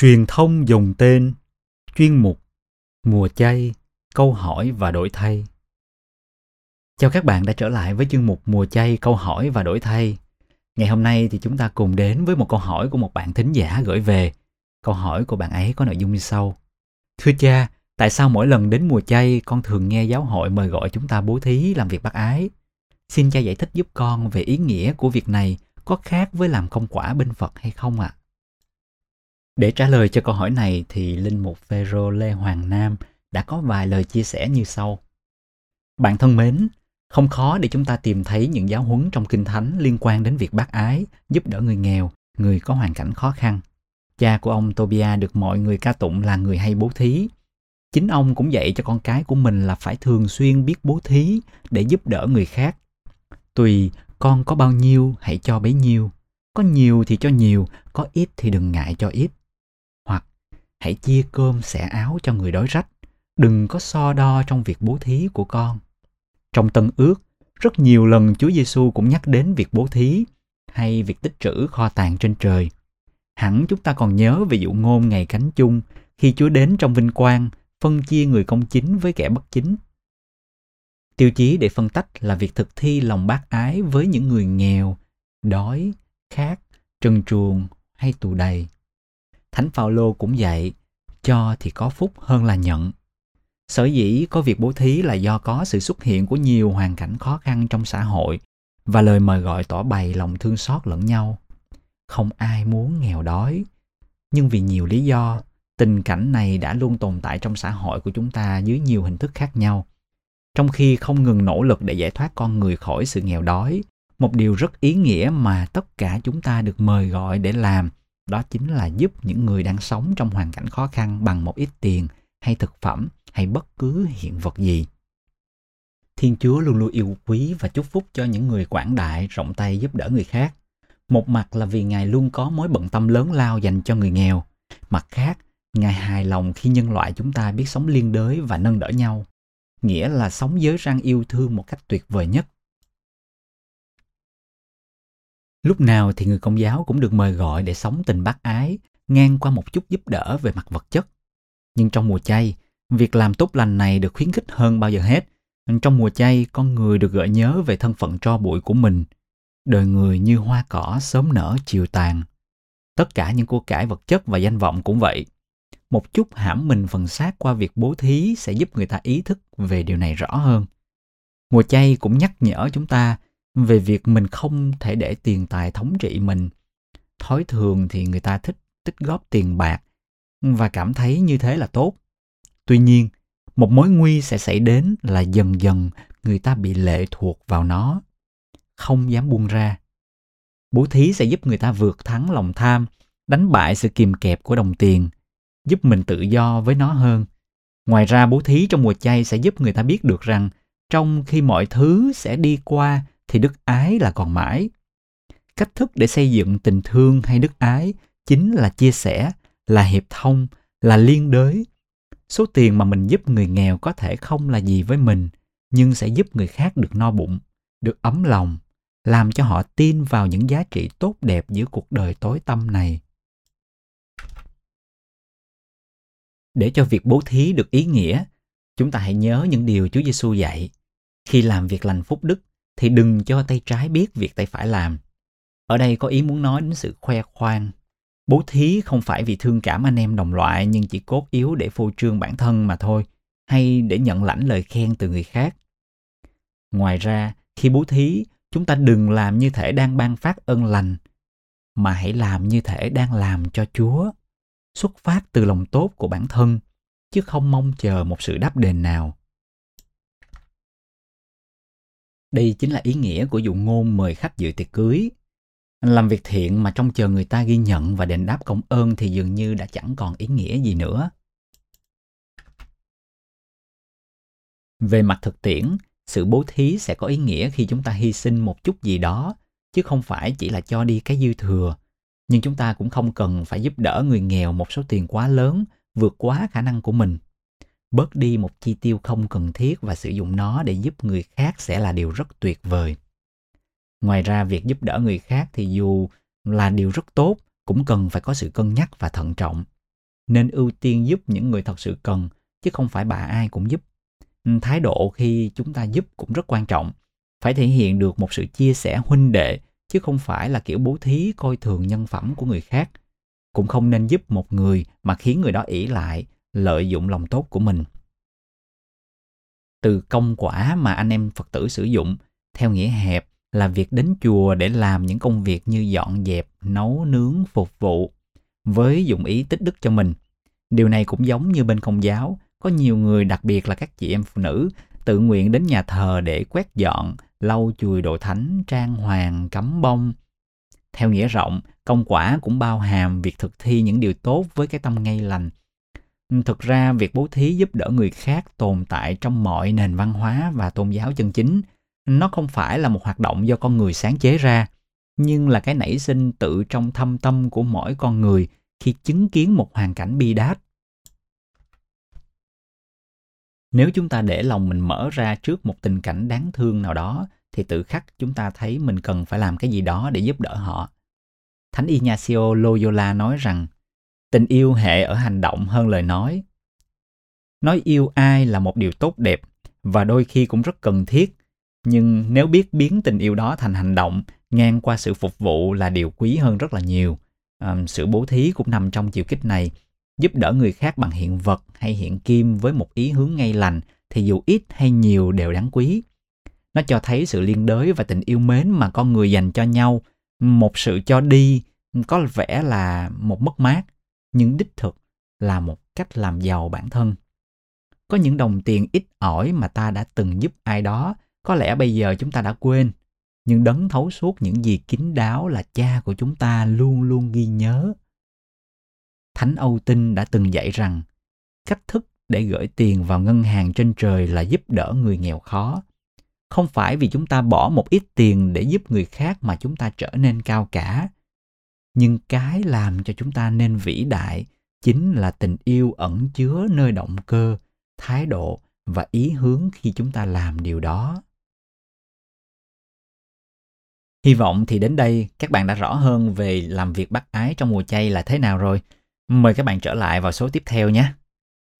Truyền thông dùng tên, chuyên mục, mùa chay, câu hỏi và đổi thay. Chào các bạn đã trở lại với chuyên mục mùa chay, câu hỏi và đổi thay. Ngày hôm nay thì chúng ta cùng đến với một câu hỏi của một bạn thính giả gửi về. Câu hỏi của bạn ấy có nội dung như sau. Thưa cha, tại sao mỗi lần đến mùa chay con thường nghe giáo hội mời gọi chúng ta bố thí làm việc bác ái? Xin cha giải thích giúp con về ý nghĩa của việc này có khác với làm công quả bên Phật hay không ạ? À? Để trả lời cho câu hỏi này thì Linh Mục Phêrô Lê Hoàng Nam đã có vài lời chia sẻ như sau. Bạn thân mến, không khó để chúng ta tìm thấy những giáo huấn trong Kinh Thánh liên quan đến việc bác ái, giúp đỡ người nghèo, người có hoàn cảnh khó khăn. Cha của ông Tobia được mọi người ca tụng là người hay bố thí. Chính ông cũng dạy cho con cái của mình là phải thường xuyên biết bố thí để giúp đỡ người khác. Tùy con có bao nhiêu hãy cho bấy nhiêu. Có nhiều thì cho nhiều, có ít thì đừng ngại cho ít hãy chia cơm xẻ áo cho người đói rách. Đừng có so đo trong việc bố thí của con. Trong tân ước rất nhiều lần chúa giêsu cũng nhắc đến việc bố thí hay việc tích trữ kho tàng trên trời. Hẳn chúng ta còn nhớ về dụ ngôn ngày cánh chung khi chúa đến trong vinh quang phân chia người công chính với kẻ bất chính. Tiêu chí để phân tách là việc thực thi lòng bác ái với những người nghèo đói khát trần truồng hay tù đầy. Thánh Phaolô cũng dạy, cho thì có phúc hơn là nhận. Sở dĩ có việc bố thí là do có sự xuất hiện của nhiều hoàn cảnh khó khăn trong xã hội và lời mời gọi tỏ bày lòng thương xót lẫn nhau. Không ai muốn nghèo đói, nhưng vì nhiều lý do, tình cảnh này đã luôn tồn tại trong xã hội của chúng ta dưới nhiều hình thức khác nhau. Trong khi không ngừng nỗ lực để giải thoát con người khỏi sự nghèo đói, một điều rất ý nghĩa mà tất cả chúng ta được mời gọi để làm đó chính là giúp những người đang sống trong hoàn cảnh khó khăn bằng một ít tiền hay thực phẩm hay bất cứ hiện vật gì. Thiên Chúa luôn luôn yêu quý và chúc phúc cho những người quảng đại, rộng tay giúp đỡ người khác. Một mặt là vì Ngài luôn có mối bận tâm lớn lao dành cho người nghèo. Mặt khác, Ngài hài lòng khi nhân loại chúng ta biết sống liên đới và nâng đỡ nhau. Nghĩa là sống giới răng yêu thương một cách tuyệt vời nhất Lúc nào thì người công giáo cũng được mời gọi để sống tình bác ái, ngang qua một chút giúp đỡ về mặt vật chất. Nhưng trong mùa chay, việc làm tốt lành này được khuyến khích hơn bao giờ hết. Trong mùa chay, con người được gợi nhớ về thân phận tro bụi của mình. Đời người như hoa cỏ sớm nở chiều tàn. Tất cả những của cải vật chất và danh vọng cũng vậy. Một chút hãm mình phần xác qua việc bố thí sẽ giúp người ta ý thức về điều này rõ hơn. Mùa chay cũng nhắc nhở chúng ta về việc mình không thể để tiền tài thống trị mình. Thói thường thì người ta thích tích góp tiền bạc và cảm thấy như thế là tốt. Tuy nhiên, một mối nguy sẽ xảy đến là dần dần người ta bị lệ thuộc vào nó, không dám buông ra. Bố thí sẽ giúp người ta vượt thắng lòng tham, đánh bại sự kìm kẹp của đồng tiền, giúp mình tự do với nó hơn. Ngoài ra, bố thí trong mùa chay sẽ giúp người ta biết được rằng trong khi mọi thứ sẽ đi qua thì đức ái là còn mãi. Cách thức để xây dựng tình thương hay đức ái chính là chia sẻ, là hiệp thông, là liên đới. Số tiền mà mình giúp người nghèo có thể không là gì với mình, nhưng sẽ giúp người khác được no bụng, được ấm lòng, làm cho họ tin vào những giá trị tốt đẹp giữa cuộc đời tối tăm này. Để cho việc bố thí được ý nghĩa, chúng ta hãy nhớ những điều Chúa Giêsu dạy. Khi làm việc lành phúc đức thì đừng cho tay trái biết việc tay phải làm. Ở đây có ý muốn nói đến sự khoe khoang. Bố thí không phải vì thương cảm anh em đồng loại nhưng chỉ cốt yếu để phô trương bản thân mà thôi, hay để nhận lãnh lời khen từ người khác. Ngoài ra, khi bố thí, chúng ta đừng làm như thể đang ban phát ân lành, mà hãy làm như thể đang làm cho Chúa, xuất phát từ lòng tốt của bản thân, chứ không mong chờ một sự đáp đền nào. Đây chính là ý nghĩa của dụ ngôn mời khách dự tiệc cưới. Làm việc thiện mà trong chờ người ta ghi nhận và đền đáp công ơn thì dường như đã chẳng còn ý nghĩa gì nữa. Về mặt thực tiễn, sự bố thí sẽ có ý nghĩa khi chúng ta hy sinh một chút gì đó, chứ không phải chỉ là cho đi cái dư thừa. Nhưng chúng ta cũng không cần phải giúp đỡ người nghèo một số tiền quá lớn, vượt quá khả năng của mình bớt đi một chi tiêu không cần thiết và sử dụng nó để giúp người khác sẽ là điều rất tuyệt vời. Ngoài ra, việc giúp đỡ người khác thì dù là điều rất tốt, cũng cần phải có sự cân nhắc và thận trọng. Nên ưu tiên giúp những người thật sự cần, chứ không phải bà ai cũng giúp. Ừ, thái độ khi chúng ta giúp cũng rất quan trọng. Phải thể hiện được một sự chia sẻ huynh đệ, chứ không phải là kiểu bố thí coi thường nhân phẩm của người khác. Cũng không nên giúp một người mà khiến người đó ỷ lại lợi dụng lòng tốt của mình. Từ công quả mà anh em phật tử sử dụng, theo nghĩa hẹp, là việc đến chùa để làm những công việc như dọn dẹp, nấu nướng, phục vụ, với dụng ý tích đức cho mình. Điều này cũng giống như bên công giáo, có nhiều người, đặc biệt là các chị em phụ nữ, tự nguyện đến nhà thờ để quét dọn, lau chùi đồ thánh, trang hoàng, cắm bông. Theo nghĩa rộng, công quả cũng bao hàm việc thực thi những điều tốt với cái tâm ngay lành thực ra, việc bố thí giúp đỡ người khác tồn tại trong mọi nền văn hóa và tôn giáo chân chính, nó không phải là một hoạt động do con người sáng chế ra, nhưng là cái nảy sinh tự trong thâm tâm của mỗi con người khi chứng kiến một hoàn cảnh bi đát. Nếu chúng ta để lòng mình mở ra trước một tình cảnh đáng thương nào đó, thì tự khắc chúng ta thấy mình cần phải làm cái gì đó để giúp đỡ họ. Thánh ignacio loyola nói rằng tình yêu hệ ở hành động hơn lời nói. Nói yêu ai là một điều tốt đẹp và đôi khi cũng rất cần thiết nhưng nếu biết biến tình yêu đó thành hành động ngang qua sự phục vụ là điều quý hơn rất là nhiều. À, sự bố thí cũng nằm trong chiều kích này. Giúp đỡ người khác bằng hiện vật hay hiện kim với một ý hướng ngay lành thì dù ít hay nhiều đều đáng quý. Nó cho thấy sự liên đới và tình yêu mến mà con người dành cho nhau. Một sự cho đi có vẻ là một mất mát nhưng đích thực là một cách làm giàu bản thân. Có những đồng tiền ít ỏi mà ta đã từng giúp ai đó, có lẽ bây giờ chúng ta đã quên. Nhưng đấng thấu suốt những gì kín đáo là cha của chúng ta luôn luôn ghi nhớ. Thánh âu tinh đã từng dạy rằng, cách thức để gửi tiền vào ngân hàng trên trời là giúp đỡ người nghèo khó. Không phải vì chúng ta bỏ một ít tiền để giúp người khác mà chúng ta trở nên cao cả nhưng cái làm cho chúng ta nên vĩ đại chính là tình yêu ẩn chứa nơi động cơ, thái độ và ý hướng khi chúng ta làm điều đó. Hy vọng thì đến đây các bạn đã rõ hơn về làm việc bác ái trong mùa chay là thế nào rồi. Mời các bạn trở lại vào số tiếp theo nhé.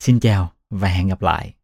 Xin chào và hẹn gặp lại.